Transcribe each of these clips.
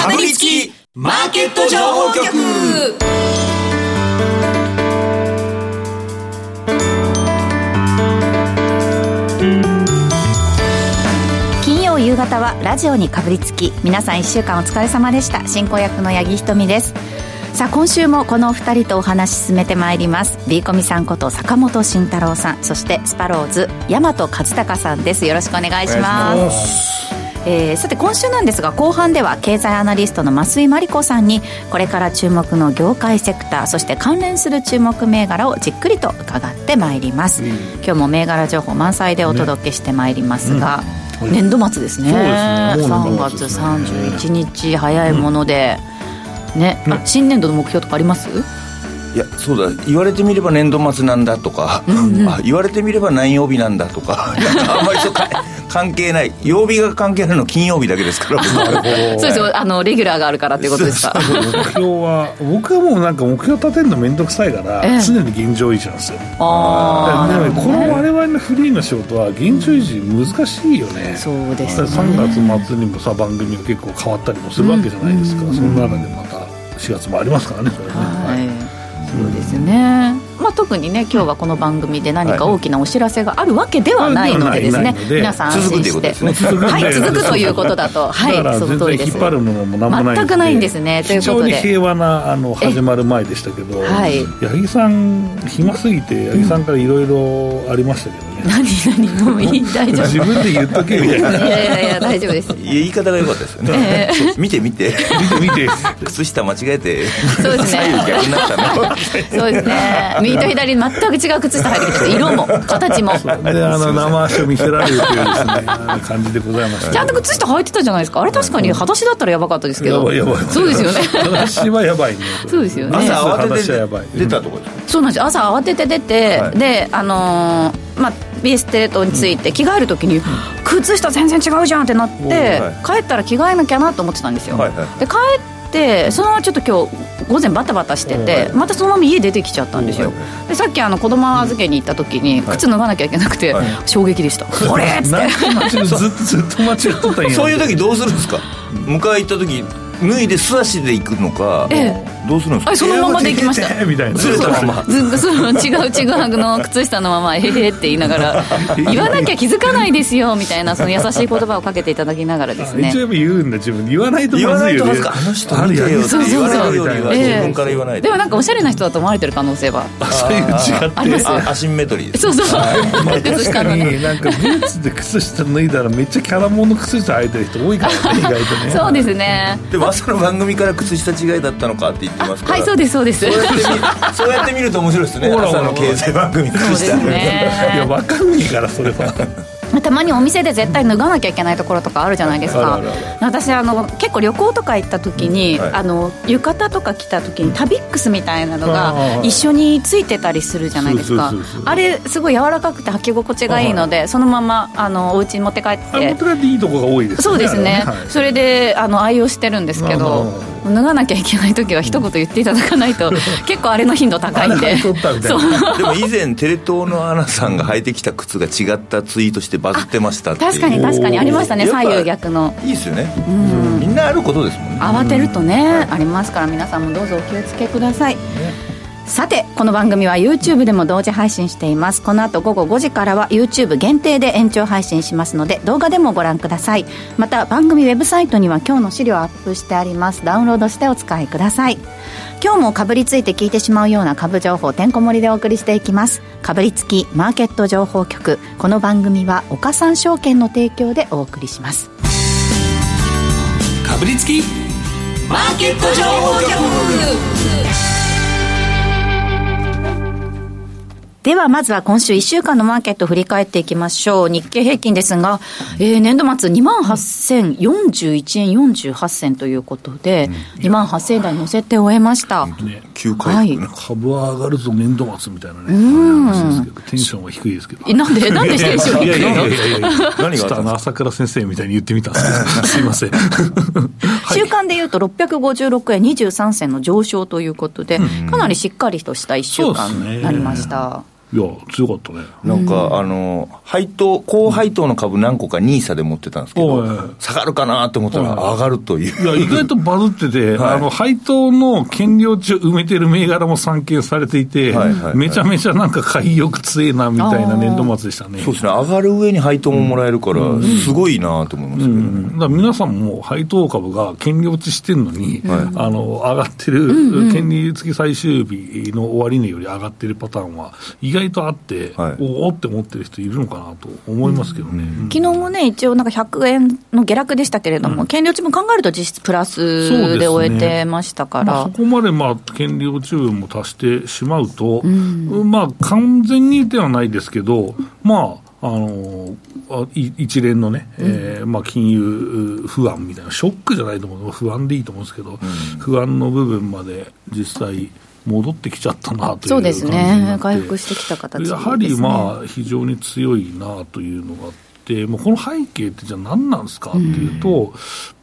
かぶりつきマーケット情報局。金曜夕方はラジオにかぶりつき皆さん1週間お疲れ様でした。進行役の八木ひとみです。さあ今週もこのお二人とお話進めてまいります。B コミさんこと坂本慎太郎さんそしてスパローズ大和和孝さんです。よろしくお願いしますえー、さて今週なんですが後半では経済アナリストの増井真理子さんにこれから注目の業界セクターそして関連する注目銘柄をじっくりと伺ってまいります、うん、今日も銘柄情報満載でお届けしてまいりますが、ねうん、年度末ですね。ですね。3月31日早いもので、ね、あ新年度の目標とかあります？いやそうだ。言われてみれば年度末なんだとか、うんうん、あ言われてみれば何曜日なんだとか あんまりそう関係ない。曜日が関係ないの金曜日だけですから そうですよ。あのレギュラーがあるからっていうことですか？目標は僕はもうなんか目標立てるの面倒くさいから、えー、常に現状維持なんですよ。ああ、ね、この我々のフリーの仕事は現状維持難しいよね、そうですね。3月末にもさ番組が結構変わったりもするわけじゃないですか、うん、その中でまた4月もありますからねそれね、はい、はいそうですね、まあ、特にね今日はこの番組で何か大きなお知らせがあるわけではないのでですね、皆さん安心して。はい続くということだと。はいその通りです。引っ張るものも何もない全くないんですね。ということで。平和なあの始まる前でしたけど、はい、八木さん暇すぎて八木さんからいろいろありましたけどね、何何もういい大丈夫。自分で言っとけみたい。ないやいやいや大丈夫です。言い方が良かったですよね、えー、見て見て。見て見て。靴下間違えて。そうですね。左右逆になったのそうですね。右と左に全く違う靴下履いてきて色も形も。であの生足を見せられるというですね感じでございましたちゃんと靴下履いてたじゃないですか？あれ確かに裸足だったらやばかったですけど。やばいやばいそうですよね。裸足はやばいね。そうですよね。朝慌てて出たとこそうなんです朝慌てて出て、はい、であのー、まあ BS テレ東について着替える時に、靴下全然違うじゃんってなって、帰ったら着替えなきゃなと思ってたんですよ、で帰ってそのままちょっと今日午前バタバタしてて、またそのまま家出てきちゃったんですよ、でさっきあの子供預けに行った時に靴脱がなきゃいけなくて、衝撃でした「これ!」っつって。ずっとずっと間違ってたんやそういう時どうするんですか？迎え行った時脱いで素足で行くのか、ええ、どうするんですか？そのままで行きました。みたいな。そうそうそう。違うちぐはぐの靴下のまま「へへ」って言いながら。言わなきゃ気づかないですよみたいなその優しい言葉をかけていただきながらですね。一応言うんだ自分。言わないとまずいよ、ね、あの人見てよって言われるよりは自分から言わないでもなんかおしゃれな人だと思われてる可能性は。そういう違って。ありますアシンメトリーそうそう確かになんかブーツで靴下脱いだらめっちゃキャラモンの靴下履いてる人多いからね意外とねそうですねでも朝の番組から靴下違いだったのかって言ってますから。はいそうですそうです。そうやって見ると面白いですね。朝の経済番組靴下、ね、いや分かんないからそれは。たまにお店で絶対脱がなきゃいけないところとかあるじゃないですか。私あの結構旅行とか行った時に、うんはい、あの浴衣とか着た時にタビックスみたいなのが一緒についてたりするじゃないですか。あれすごい柔らかくて履き心地がいいのでそのままあのお家に持って帰って。持って帰っていいとこが多いですね。そうですね、はい、それであの愛用してるんですけど脱がなきゃいけない時は一言言っていただかないと結構あれの頻度高いんで。でも以前テレ東のアナさんが履いてきた靴が違ったツイートしてバズってました確かに確かに。ありましたね左右逆の。いいですよね。みんなあることですもんね。慌てるとね、ありますから皆さんもどうぞお気をつけください、ねさてこの番組は YouTube でも同時配信しています。この後午後5時からは YouTube 限定で延長配信しますので動画でもご覧ください。また番組ウェブサイトには今日の資料アップしてあります。ダウンロードしてお使いください。今日もかぶりついて聞いてしまうような株情報てんこ盛りでお送りしていきます。かぶりつきマーケット情報局。この番組は岡三証券の提供でお送りします。かぶりつきマーケット情報局。ではまずは今週1週間のマーケットを振り返っていきましょう。日経平均ですが、えー、年度末2万8041円48銭ということで、うん、2万8000台乗せて終えました。ね、9回、はい、株は上がるぞ年度末みたいなね、うん。テンションは低いですけど。なんで、なんでテンション低いやいやいやいや何があの？朝倉先生みたいに言ってみたんです すいません。週間でいうと656円23銭の上昇ということで、かなりしっかりとした1週間になりました。いや、強かったね。なんか、あの、配当、高配当の株何個か NISA で持ってたんですけど、下がるかなと思ったら上がるという。いや、意外とバズってて、はい、あの、配当の権利落ちを埋めてる銘柄も散見されていて、はいはいはい、めちゃめちゃなんか買いよく強えなみたいな年度末でしたね。そうですね、上がる上に配当ももらえるから、すごいなと思いますけど、ね、うん、だから皆さんも配当株が権利落ちしてるのに、はい、あの、上がってる、権利付き最終日の終値より上がってるパターンは意外とあって、はい、おおって思ってる人いるのかなと思いますけどね、うん、昨日もね、一応、なんか100円の下落でしたけれども、うん、権利落ちも考えると実質プラスで終えてましたから。そ、ね。まあ、そこまで、まあ、権利落ち分も足してしまうと、うん、まあ、完全にではないですけど、まあ、あの一連のね、うん、えー、まあ、金融不安みたいな、ショックじゃないと思う、不安でいいと思うんですけど、うん、不安の部分まで実際、戻ってきちゃったなというそうですね、回復してきた形、ね、やはりまあ非常に強いなというのがあって、もうこの背景ってじゃあ何なんですかっていうと、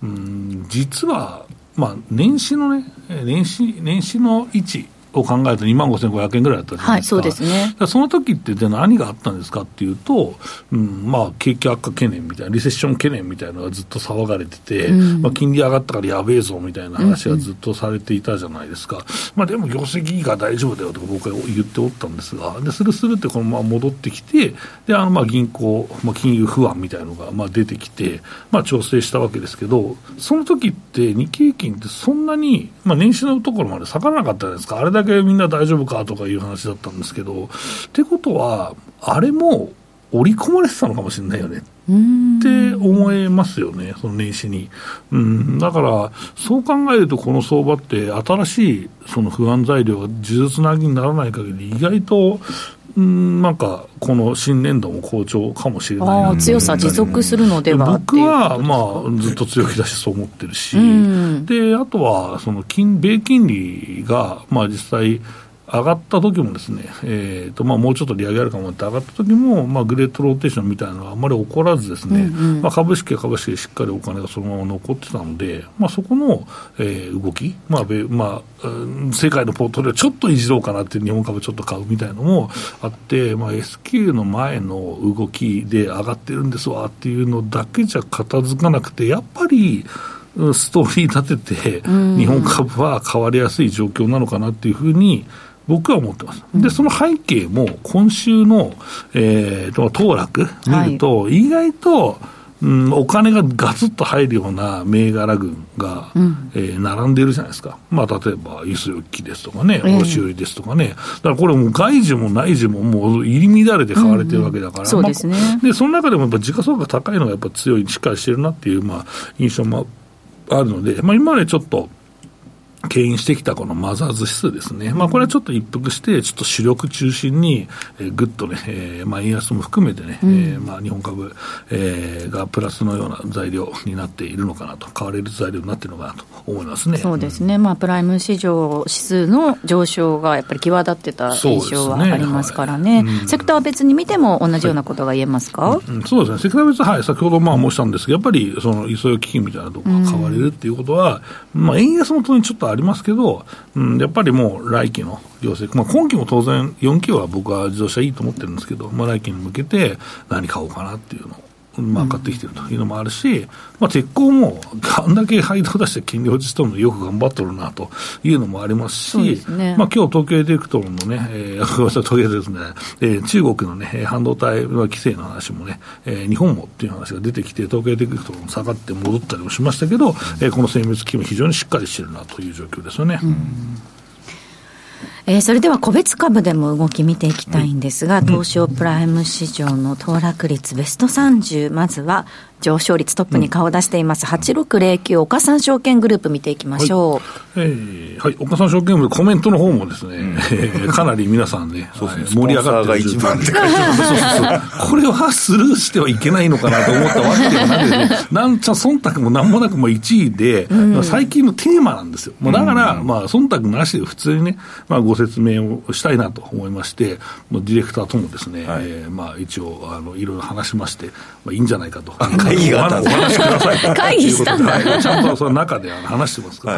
うん、うん実は、まあ、年始のね、年始年始の位置を考えると2万5500円ぐらいだったじゃないですか、はい、そうですね、その時ってじゃあ何があったんですかっていうと、うんまあ、景気悪化懸念みたいな、リセッション懸念みたいなのがずっと騒がれてて、うん、まあ、金利上がったからやべえぞみたいな話がずっとされていたじゃないですか、うんうん、まあ、でも業績が大丈夫だよとか僕は言っておったんですが、でするするってこのまま戻ってきて、であのまあ銀行、まあ、金融不安みたいなのがまあ出てきて、まあ、調整したわけですけど、その時って日経平均ってそんなに、まあ、年始のところまで下がらなかったじゃないですか、あれだけみんな大丈夫かとかいう話だったんですけど、ってことは、あれも織り込まれてたのかもしれないよねって思えますよね、その年始に。うん、だから、そう考えると、この相場って、新しいその不安材料が呪術なぎにならない限り、意外と、ん、なんか、この新年度も好調かもしれない、強さ持続するのでは僕は、まあ、ずっと強気だし、そう思ってるし、であとはその金、米金利が、まあ、実際、上がった時もですね、えーとまあ、もうちょっと利上げあるかもって上がった時も、まあ、グレートローテーションみたいなのがあまり起こらずですね、うんうん、まあ、株式は株式でしっかりお金がそのまま残ってたので、まあ、そこの、えー、動き、まあまあ、世界のポートフォリオちょっといじろうかなって日本株ちょっと買うみたいなのもあって、まあ、S q の前の動きで上がってるんですわっていうのだけじゃ片付かなくて、やっぱり、ストーリー立てて、日本株は変わりやすい状況なのかなっていうふうに、僕は思ってます。で、その背景も今週の、えー、と、騰落見ると、意外と、うん、お金がガツッと入るような銘柄群が、うん、えー、並んでるじゃないですか。まあ、例えば、輸送機ですとかね、卸売ですとかね。だからこれもう外需も内需ももう入り乱れて買われてるわけだから。うん、そうですね、まあ。で、その中でもやっぱ時価総額高いのがやっぱ強い、しっかりしてるなっていう、まあ、印象もあるので、まあ、今までちょっと、牽引してきたこのマザーズ指数ですね、まあ、これはちょっと一服して、ちょっと主力中心に、えー、ぐっとね、えーまあ、円安も含めてね、うん、えー、まあ、日本株、えー、がプラスのような材料になっているのかなと、買われる材料になっているのかなと思いますね。そうですね、うん、まあ、プライム市場指数の上昇がやっぱり際立ってた印象はありますからね、ねはい、セクター別に見ても同じようなことが言えますか、はいうん、そうですね、セクター別、はい、先ほどまあ申したんですけど、やっぱりその輸送基金みたいなところが買われるっていうことは、まあ、円安も当にちょっとありますけど、うん、やっぱりもう来期の業績、まあ、今期も当然、4期は僕は自動車いいと思ってるんですけど、まあ、来期に向けて何買おうかなっていうのをまあ、買ってきてるというのもあるし、まあ、鉄鋼もあんだけ配当出して金利落ちしとるのよく頑張っとるなというのもありますし、ね、まあ今日東京エレクトロンのね、えー、ごめんなさい、とりあえずですね、えー、中国のね、半導体規制の話もね、えー、日本もっていう話が出てきて、東京エレクトロン下がって戻ったりもしましたけど、えー、この精密機器も非常にしっかりしてるなという状況ですよね。うんえー、それでは個別株でも動き見ていきたいんですが、東証プライム市場の騰落率ベスト30、まずは上昇率トップに顔を出しています、うん、8609岡三証券グループ見ていきましょう。はい、えー、はい、岡三証券グループコメントの方もですね、うん、かなり皆さんね、そうですね。盛り上がってる。一番って書いてこれはスルーしてはいけないのかなと思ったわけではなくて、ね、なんちゃ忖度もなんもなくも1位で、うん、最近のテーマなんですよ。もうだから、まあ、忖度なしで普通にね、まあ、ご説明をしたいなと思いまして、もうディレクターともですね、はい、えー、まあ、一応あの、いろいろ話しまして、まあ、いいんじゃないかと。会議があったんですお話しください。会議したんだ。ちゃんとその中で話してますから、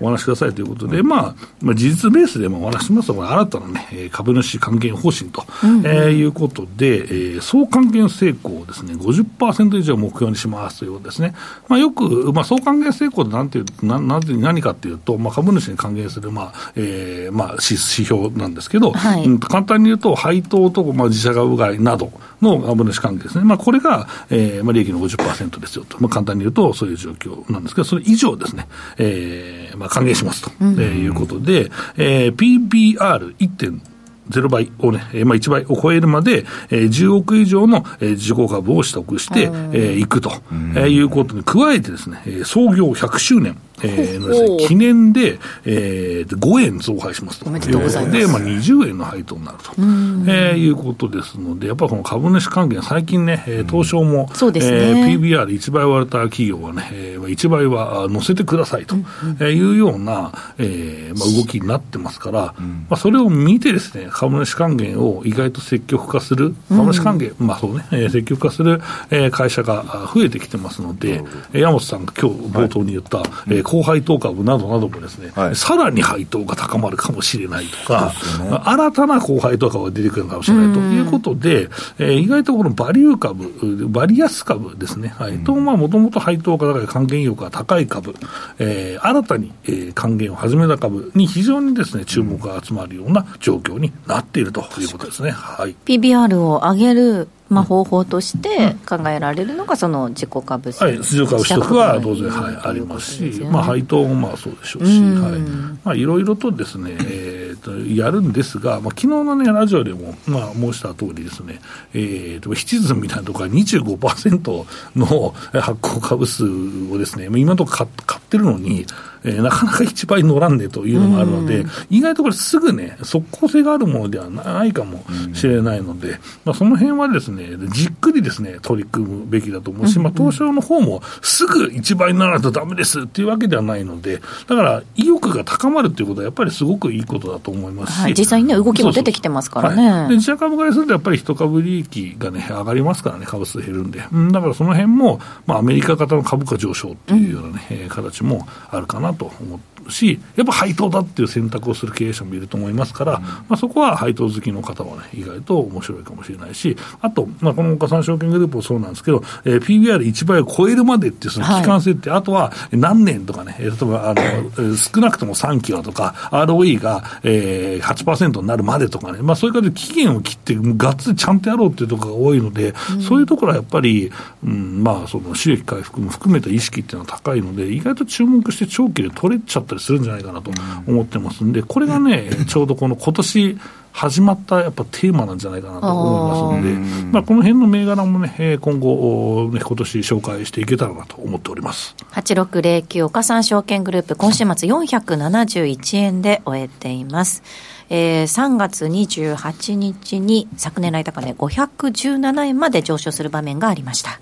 お話話しくださいということで、まあ、まあ、事実ベースでもお話しますと、新たなね、株主還元方針と、うん、えー、いうことで、えー、総還元成功をですね、50%以上目標にしますということですね。まあ、よく、まあ、総還元成功ってなんていう、な、な何かっていうと、まあ、株主に還元する、まあ、えー、まあ、指標なんですけど、はい、うん、簡単に言うと、配当と、まあ、自社株買いなどの株主関係ですね。まあ、これが、えー、まあ、利益の50%ですよと。まあ、簡単に言うと、そういう状況なんですけど、それ以上ですね、えー、まあ、還元しますと、うん、えー、いうことで、えー、PBR1.0 0倍をね、えー、まあ1倍を超えるまで、えー、10億以上の、えー、自己株を取得して、えー、いくと、えー、いうことに加えてですね、創業100周年、えーのですね、記念で、えー、5円増配しますと。おめでとうございます。で、まあ、20円の配当になると、えー、いうことですので、やっぱりこの株主還元、最近ね、えー、東証も、そうですね、えー、PBR1 倍割れた企業はね、えー、1倍は乗せてくださいと、えいうような、えーまあ、動きになってますから、まあ、それを見てですね、株主還元を意外と積極化する、株主還元、まあそうね、えー、積極化する、えー、会社が増えてきてますので、山本さんが今日冒頭に言った、は高配当株などなどもですね、はい、さらに配当が高まるかもしれないとか、ね、新たな高配当株が出てくるかもしれないということで、えー、意外とこのバリュー株、バリュー株ですね、はい、と、まあもともと配当が高い還元意欲が高い株、えー、新たに、えー、還元を始めた株に非常にですね、注目が集まるような状況になっているということですね。はい、PBR を上げるまあ、方法として考えられるのが、その自己株式、はい、自己株取得は当然、はい、ありますし、まあ、配当もまあそうでしょうし、はい。まあ、いろいろとですね、えー、とやるんですが、まあ昨日のね、ラジオでも、まあ、申した通りですね、えー、と、七ズみたいなところは25%の発行株数をですね、今のところ買ってるのに、えー、なかなか一倍乗らんでというのがあるので、意外とこれすぐね、即効性があるものではないかもしれないので、まあ、その辺はですね、じっくりですね、取り組むべきだと思うし、まあ、東証の方もすぐ一倍にならないとだめですっていうわけではないので、だから意欲が高まるっていうことはやっぱりすごくいいことだと思いますし、はい、実際にね、動きも出てきてますからね。はい、で自社株買いするとやっぱり一株利益がね、上がりますからね、株数減るんで。うん、だからその辺も、まあ、アメリカ型の株価上昇っていうようなね、うん、形もあるかなと思って。し、やっぱ配当だっていう選択をする経営者もいると思いますから、うん、まあ、そこは配当好きの方はね、意外と面白いかもしれないし、あと、まあ、この岡三証券グループもそうなんですけど、えー、PBR1 倍を超えるまでっていうその期間設定、はい、あとは何年とかね、例えばあの少なくとも3期はとか、ROE が、えー、8%になるまでとかね、まあ、そういう感じで期限を切って、がっつりちゃんとやろうっていうところが多いので、うん、そういうところはやっぱり、うん、まあ、その収益回復も含めた意識っていうのは高いので、意外と注目して長期で取れちゃったりするんじゃないかなと思ってますんで、これがね、ちょうどこの今年始まったやっぱテーマなんじゃないかなと思いますので、まあ、この辺の銘柄もね、今後、ね、今年紹介していけたらなと思っております8609岡三証券グループ、今週末471円で終えています。えー、3月28日に昨年来高値517円まで上昇する場面がありました。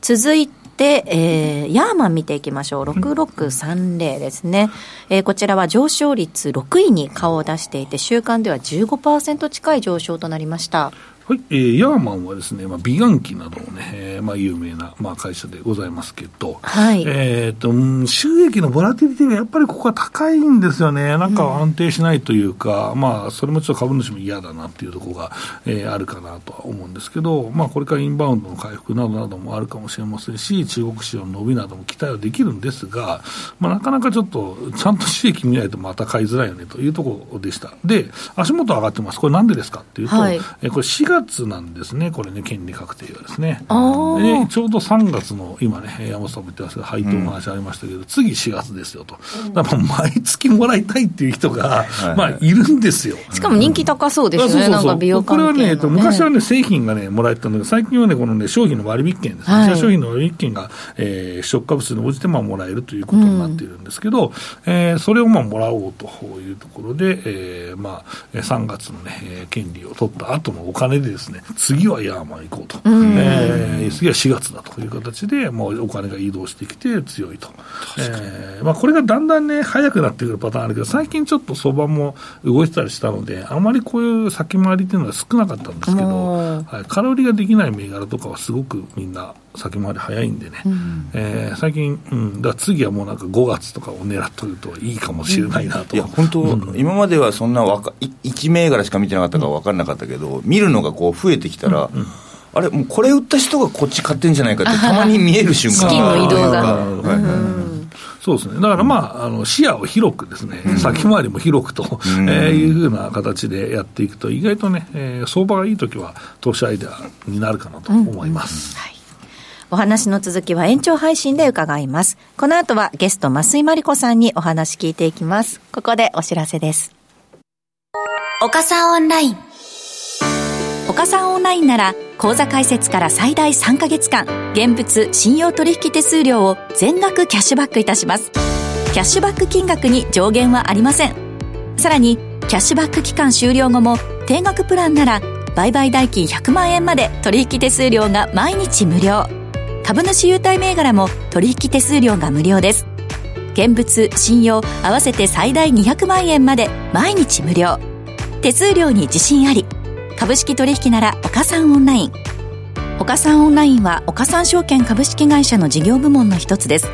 続いてで、えー、ヤーマン見ていきましょう。6630ですね。えー、こちらは上昇率6位に顔を出していて、週間では15%近い上昇となりました。はい、えー、ヤーマンはですね、まあ、美顔器などもね、えー、まあ、有名な、まあ、会社でございますけど、はい。えっ、と、収益のボラティリティがやっぱりここは高いんですよね。なんか安定しないというか、うん、まあ、それもちょっと株主も嫌だなっていうところが、えー、あるかなとは思うんですけど、まあ、これからインバウンドの回復などなどもあるかもしれませんし、中国市場の伸びなども期待はできるんですが、まあ、なかなかちょっと、ちゃんと収益見ないとまた買いづらいよねというところでした。で、足元上がってます。これなんでですかっていうと、はい、えー、これ4月なんですね、これね、権利確定がですね。でちょうど3月の、今ね、山本さんも言ってますけど、配当の話ありましたけど、うん、次4月ですよと。だから毎月もらいたいっていう人が、まあ、いるんですよ。しかも人気高そうですね、うん、そうそうそう。なんか美容関係、ね、これはね、昔はね、製品がね、もらえたんだけど、最近はね、このね、商品の割引券ですね。はい、商品の割引券が、えー、出荷株数に応じて、まあ、もらえるということになっているんですけど、うん、えー、それをまあ、もらおうというところで、えー、まあ、3月のね、権利を取った後のお金でですね、次はヤーマン行こうと、えー、次は4月だという形で、もうお金が移動してきて強いと、えーまあ、これがだんだんね、早くなってくるパターンあるけど、最近ちょっと相場も動いてたりしたので、あまりこういう先回りっていうのは少なかったんですけど、はい、空売りができない銘柄とかはすごくみんな先回り早いんでね、うん、えー、最近、うん、だ次はもうなんか5月とかを狙っとるといいかもしれないなと、いや本当、うん、今まではそんなわか1銘柄しか見てなかったから分からなかったけど、見るのがこう増えてきたら、うん。うん。あれ、もうこれ売った人がこっち買ってんじゃないかって、たまに見える瞬間。資金の移動が。そうですね、だからまあ、あの視野を広くですね、うん、先回りも広くと、うん、えー、いうふうな形でやっていくと、意外とね、えー、相場がいいときは、投資アイデアになるかなと思います。うん、はいお話の続きは延長配信で伺います。この後はゲスト、増井真理子さんにお話聞いていきます。ここでお知らせです。岡さんオンライン。岡さんオンラインなら、口座開設から最大3ヶ月間、現物信用取引手数料を全額キャッシュバックいたします。キャッシュバック金額に上限はありません。さらに、キャッシュバック期間終了後も、定額プランなら、売買代金100万円まで取引手数料が毎日無料。株主優待銘柄も取引手数料が無料です。現物、信用合わせて最大200万円まで毎日無料。手数料に自信あり。株式取引なら岡三オンライン岡三オンラインは岡三証券株式会社の事業部門の一つです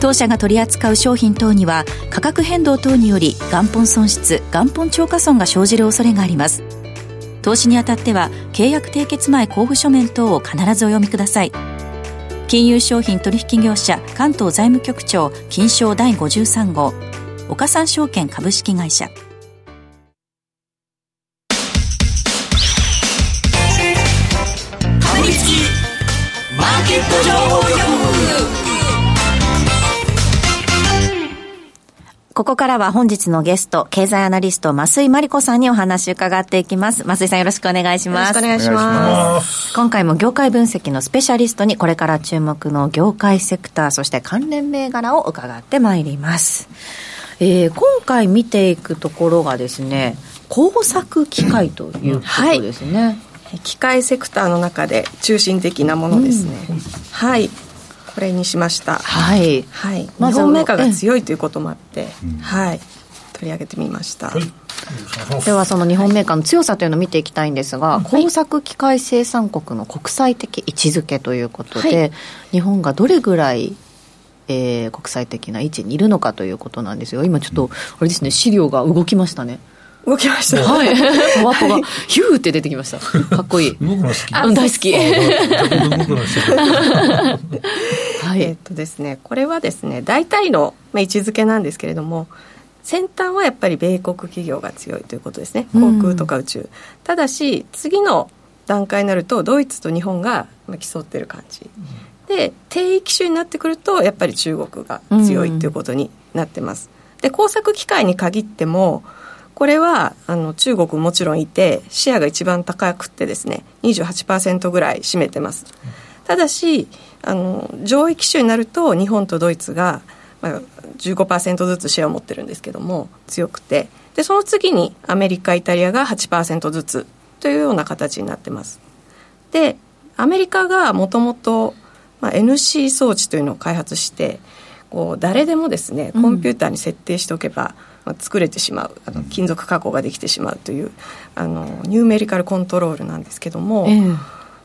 当社が取り扱う商品等には価格変動等により元本損失元本超過損が生じる恐れがあります投資にあたっては契約締結前交付書面等を必ずお読みください金融商品取引業者関東財務局長金賞第53号。岡三証券株式会社。ここからは本日のゲスト、経済アナリスト、増井真理子さんにお話伺っていきます。増井さんよろしくお願いします。よろしくお願いします。今回も業界分析のスペシャリストにこれから注目の業界セクター、そして関連銘柄を伺ってまいります。えー、今回見ていくところがですね、工作機械ということですね。はい機械セクターの中で中心的なものですね、うん、はいこれにしました。はい、はい、日本メーカーが強いということもあって、はい。取り上げてみました、はい。ではその日本メーカーの強さというのを見ていきたいんですが、工作機械生産国の国際的位置づけということで、はい、日本がどれぐらい、えー、国際的な位置にいるのかということなんですが今ちょっとあれですね資料が動きましたね動きました。はい。パワポがヒューって出てきました。かっこいい。僕も好き。大好き。はい。えっとですね、これはですね、大体の、まあ、位置づけなんですけれども、先端はやっぱり米国企業が強いということですね。航空とか宇宙。うん、ただし、次の段階になると、ドイツと日本が競ってる感じ。で、低位機種になってくると、やっぱり中国が強いということになってます。で、工作機械に限っても、これはあの中国もちろんいてシェアが一番高くてですね28%ぐらい占めてます、ただしあの上位機種になると日本とドイツが、まあ、15%ずつシェアを持ってるんですけども強くて。でその次にアメリカイタリアが8%ずつというような形になってます。でアメリカがもともと NC 装置というのを開発してこう誰でもですねコンピューターに設定しておけば、うんまあ、作れてしまうあの金属加工ができてしまうというあのニューメリカルコントロールなんですけども、えー、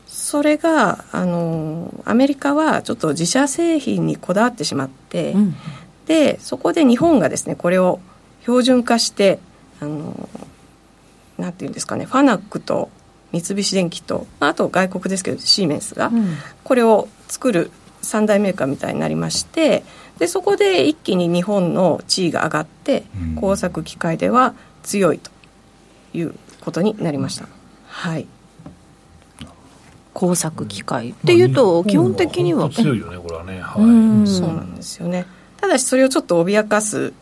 それがあのアメリカはちょっと自社製品にこだわってしまって、うん、でそこで日本がですねこれを標準化してあのなんていうんですかねファナックと三菱電機とあと外国ですけどシーメンスがこれを作る三大メーカーみたいになりましてでそこで一気に日本の地位が上がって、うん、工作機械では強いということになりました。はい。工作機械っていうと、基本的には強いよねこれはね、はい、そうなんですよね。ただしそれをちょっと脅かす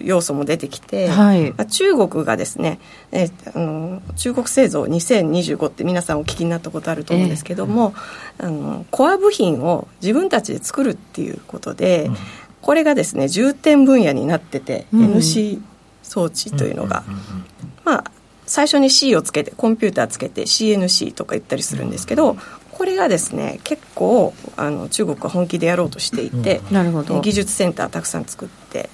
要素も出てきて、はい、中国がですね、えあの中国製造2025って皆さんお聞きになったことあると思うんですけども、えー、あのコア部品を自分たちで作るっていうことで、うん、これがですね重点分野になってて、うん、NC 装置というのが、まあ最初に C をつけてコンピューターつけて CNC とか言ったりするんですけど、これがですね結構あの中国は本気でやろうとしていて、なるほど。技術センターたくさん作って、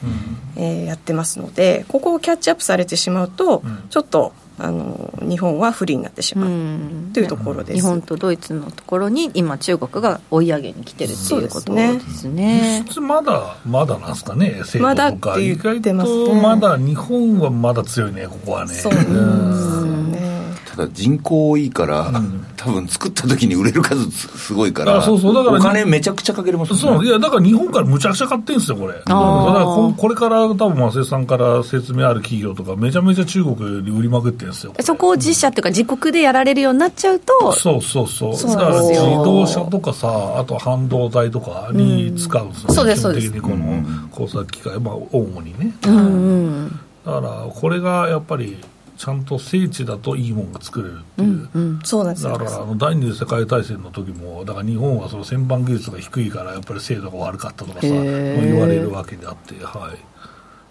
うん、えー、やってますのでここをキャッチアップされてしまうと、うん、ちょっとあの日本は不利になってしまうというところです、日本とドイツのところに今中国が追い上げに来てるっていうことですね。輸出まだまだなんですかね制まだ度とか、って言ってますね。とまだ日本はまだ強いねここはね。そうですよねただ人口多いから、多分作った時に売れる数すすごいからあそうそう。だからお金めちゃくちゃかけれますよね。そう。いやだから日本からむちゃくちゃ買ってるんですよ、これ、だからここれから多分松江さんから説明ある企業とか、めちゃめちゃ中国に売りまくってるんですよ、そこを自社っていうか自国でやられるようになっちゃうとそうそうそう、そう。だから自動車とかさ、あと半導体とかに使うんですよ、ね。そうです基本的にこの工作機械、まあ、主にね。うんうん。だからこれがやっぱりちゃんと聖地だといいものが作れるっていう、そうなんですよだ。からあの第二次世界大戦の時もだから日本はその旋盤技術が低いからやっぱり精度が悪かったとかさ言われるわけであってはい。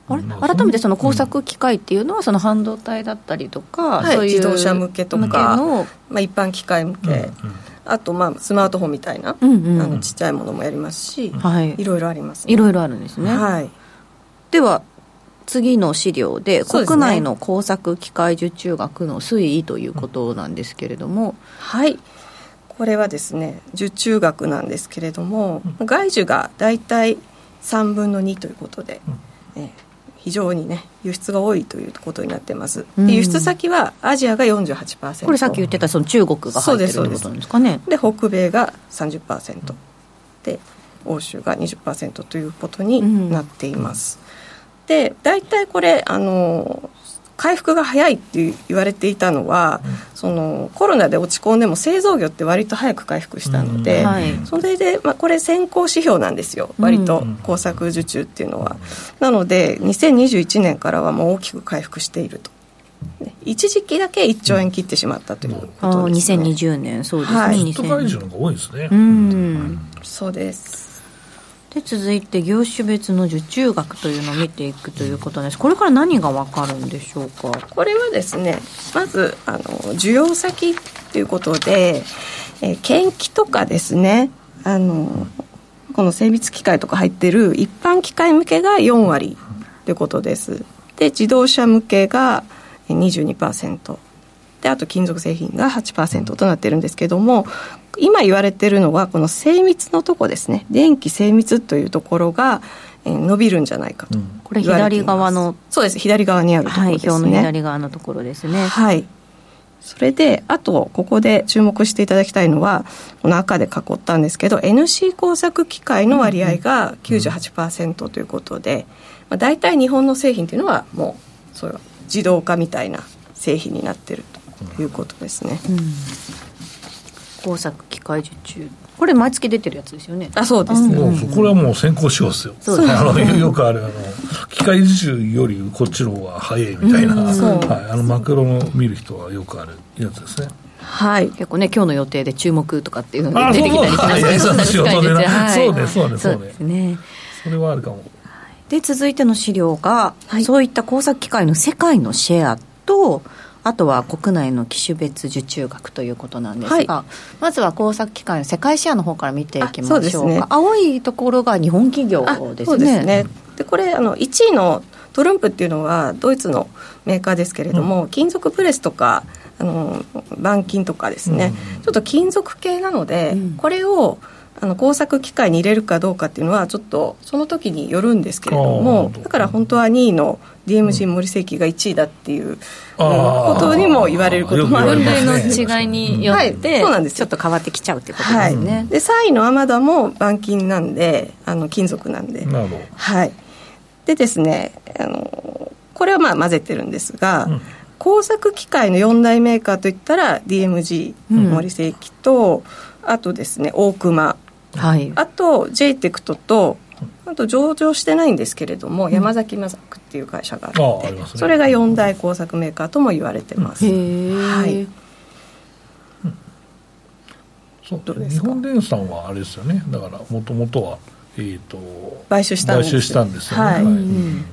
あれ？ま改めてその工作機械っていうのはその半導体だったりとか、はい。そういう自動車向けとかまあ、一般機械向け、あとまあスマートフォンみたいな、うんうん。あのちっちゃいものもやりますし、はい。いろいろあります、ね、いろいろあるんですね、はい。では次の資料で国内の工作機械受注額の推移ということなんですけれども、はい。これはですね受注額なんですけれども、外需が大体3分の2ということで、えー非常にね輸出が多いということになってます、うん。で輸出先はアジアが48%これさっき言ってたその中国が入ってるってことなんですかね。で北米が30%で欧州が20%ということになっています、で大体これあの回復が早いって言われていたのは、そのコロナで落ち込んでも製造業って割と早く回復したので、うん。はい。それで、まあ、これ先行指標なんですよ。割と工作受注っていうのは、なので2021年からはもう大きく回復していると。ね一時期だけ1兆円切ってしまったということです、ね、2020年。そうですね、はい。ヒット会場の方が多いですね、うん。そうですで続いて業種別の受注額というのを見ていくということです。これから何が分かるんでしょうか？これはですねまずあの需要先ということで、えー研機とかですねあのこの精密機械とか入ってる一般機械向けが4割ということです。で自動車向けが22%であと金属製品が8%となってるんですけども今言われてるのはこの精密のとこですね。電気精密というところがえー伸びるんじゃないかとこれ言われ左側のそうです。左側にあるとこはいろですね、表の左側のところですね。はい。それで、あと、ここで注目していただきたいのは、この赤で囲ったんですけど、NC 工作機械の割合が98%ということで、まあ、大体日本の製品というのは、もう、そういう自動化みたいな製品になってるということですね。工作機械受注。これ毎月出てるやつですよね。あ、そうですね。もうこれはもう先行しようですよ。そうです。ねあのよくあるあの機械受注よりこっちの方が早いみたいな、そう。はい、あのマクロの見る人はよくあるやつですね。はい。結構ね今日の予定で注目とかっていうのあが出てきたりします。そうそう。はいそうですはい。そうね。そうね。そうね。そうですね。それはあるかも。で続いての資料が、はい。そういった工作機械の世界のシェアとあとは国内の機種別受注額ということなんですが、まずは工作機械の世界シェアの方から見ていきましょうか。ね。青いところが日本企業あですね。でこれあの1位のトルンプっていうのはドイツのメーカーですけれども、金属プレスとかあの板金とかですね、ちょっと金属系なので、これをあの工作機械に入れるかどうかっていうのはちょっとその時によるんですけれどもだから本当は2位の DMG 森関が1位だっていう、ことにも言われることもある分類の違いによっはいて、そうなんですよ。ちょっと変わってきちゃうってことではい。すね、で3位のアマダも板金なんであの金属なんで。なるほど。はい、でですねあのこれはまあ混ぜてるんですが、うん。工作機械の4大メーカーといったら DMG うん森精機と、あとですね大熊はい。あと j テクトとあと上場してないんですけれども、山崎マザクっていう会社があってね。それが4大工作メーカーとも言われてます、へえ、はい。そう日本電産はあれですよね。だからもともとはえっ、と買収したんです。買収したんですよね、はい。うん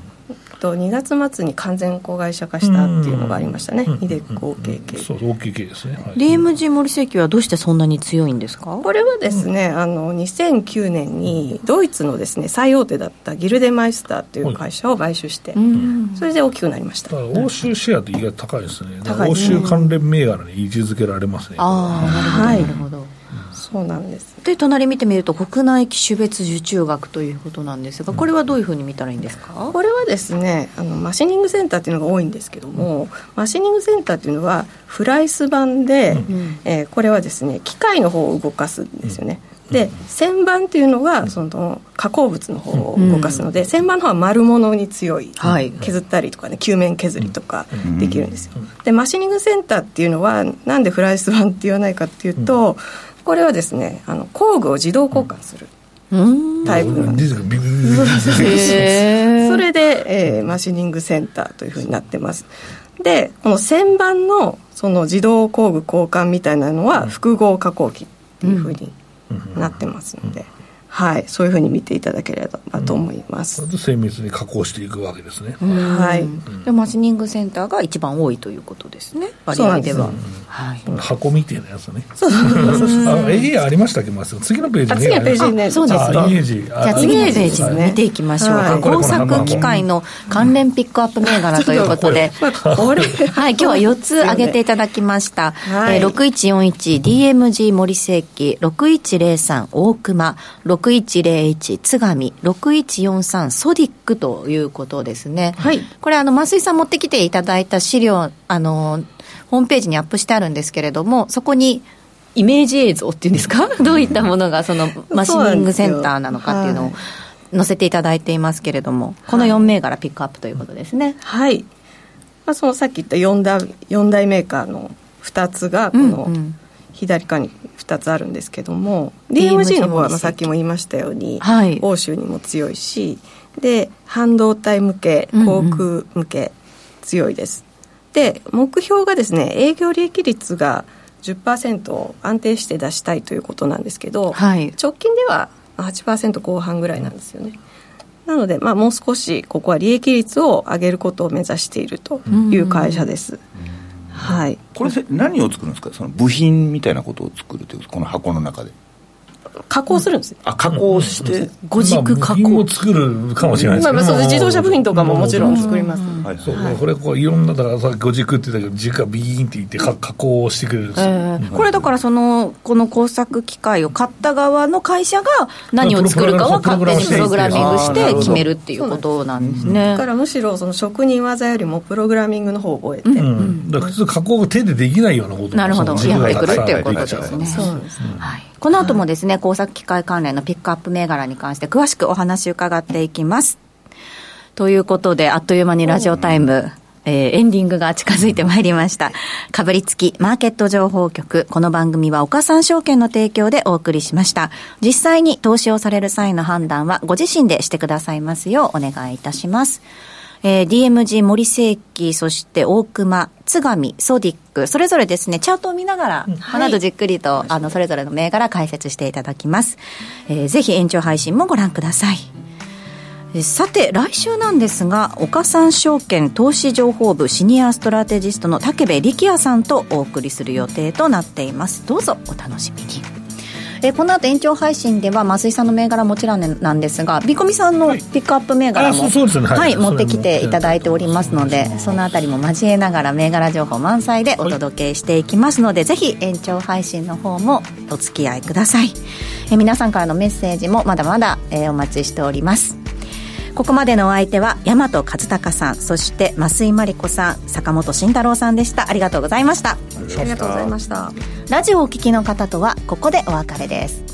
と、2月末に完全子会社化したっていうのがありましたね、イデック OKK、そう OKK ですね、はい、DMG 森世紀はどうしてそんなに強いんですか？これはですね、あの2009年にドイツのですね最大手だったギルデマイスターという会社を買収して、それで大きくなりました。欧州シェアって意外と高いですね。欧州関連銘柄に位置づけられますね。ああなるほど、なるほどそうなんです。で隣見てみると国内機種別受注額ということなんですがこれはどういうふうに見たらいいんですか、これはですねあのマシニングセンターっていうのが多いんですけども、マシニングセンターっていうのはフライス版で、うん、えー、これはですね機械の方を動かすんですよね、で旋盤っていうのがその加工物の方を動かすので、うん、旋盤の方は丸物に強い、はい、削ったりとかね球面削りとかできるんですよ、でマシニングセンターっていうのはなんでフライス版って言わないかっていうと、これはですねあの工具を自動交換するタイプなんです、それで、えー、マシニングセンターというふうになってます。でこの旋盤のその自動工具交換みたいなのは複合加工機っていうふうになってますので、はい、そういうふうに見ていただければと思います、うん、精密に加工していくわけですね、はい、でマシニングセンターが一番多いということですね。割合では、はい、箱みたいなやつね。そうそうそうそうエリアありましたっけ次のページに、次のページにねそうです。ねイメージ。じゃあ次のページ見ていきましょう。か、工作機械の関連ピックアップ銘柄ということで。はい今日は4つ挙げていただきました、はい。えー、6141DMG 森世紀6103大熊6101津上6143ソディックということですね。はい。これあの、増井さん持ってきていただいた資料、あの、ホームページにアップしてあるんですけれども、そこにイメージ映像っていうんですか？どういったものがそのマシニングセンターなのかっていうのを載せていただいていますけれども、この4銘柄ピックアップということですね。はい。まあ、そのさっき言った4大 ,4 大メーカーの2つがこの左側に2つあるんですけども DMG の方はまあさっきも言いましたように、はい、欧州にも強いしで半導体向け航空向け強いです、うんうん、で目標がですね営業利益率が10%を安定して出したいということなんですけど、はい、直近では8%後半ぐらいなんですよね。なので、まあ、もう少しここは利益率を上げることを目指しているという会社です。うんはい、これ何を作るんですか？その部品みたいなことを作るというこの箱の中で。加工するんですあ加工して、五軸加工、を作るかもしれないですけど、まあ、そう自動車部品とかももちろん作ります、はい、そう、はい、これこういろんなだからさ五軸って言ったけど軸がビーンっていって加工してくれるんですよ、えー、これだからそのこの工作機械を買った側の会社が何を作るかは勝手にプログラミングして決めるっていうことなんですね。だからむしろその職人技よりもプログラミングの方を覚えて、うん。うん、だから普通加工が手でできないようなことなるほど。やってくるっていうことですね。そうですね、はいこの後もですね、工作機械関連のピックアップ銘柄に関して詳しくお話伺っていきます。ということで、あっという間にラジオタイム、えー、エンディングが近づいてまいりました。かぶりつきマーケット情報局。この番組は岡三証券の提供でお送りしました。実際に投資をされる際の判断はご自身でしてくださいますようお願いいたします。えー、DMG 森世紀、そして大熊、津上、ソディック、それぞれですね、チャートを見ながら、この後じっくりと、あの、それぞれの銘柄解説していただきます。えー、ぜひ延長配信もご覧ください。さて来週なんですが岡三証券投資情報部シニアストラテジストの武部力也さんとお送りする予定となっています。どうぞお楽しみにえー、この後延長配信では増井さんの銘柄もちろんなんですがビコミさんのピックアップ銘柄も、はい、持ってきていただいておりますのでそのあたりも交えながら銘柄情報満載でお届けしていきますので、ぜひ延長配信の方もお付き合いください、えー、皆さんからのメッセージもまだまだ、えー、お待ちしておりますここまでのお相手は大和和孝さんそして増井真理子さん坂本慎太郎さんでした。ありがとうございました。ありがとうございました。ラジオをお聞きの方とはここでお別れです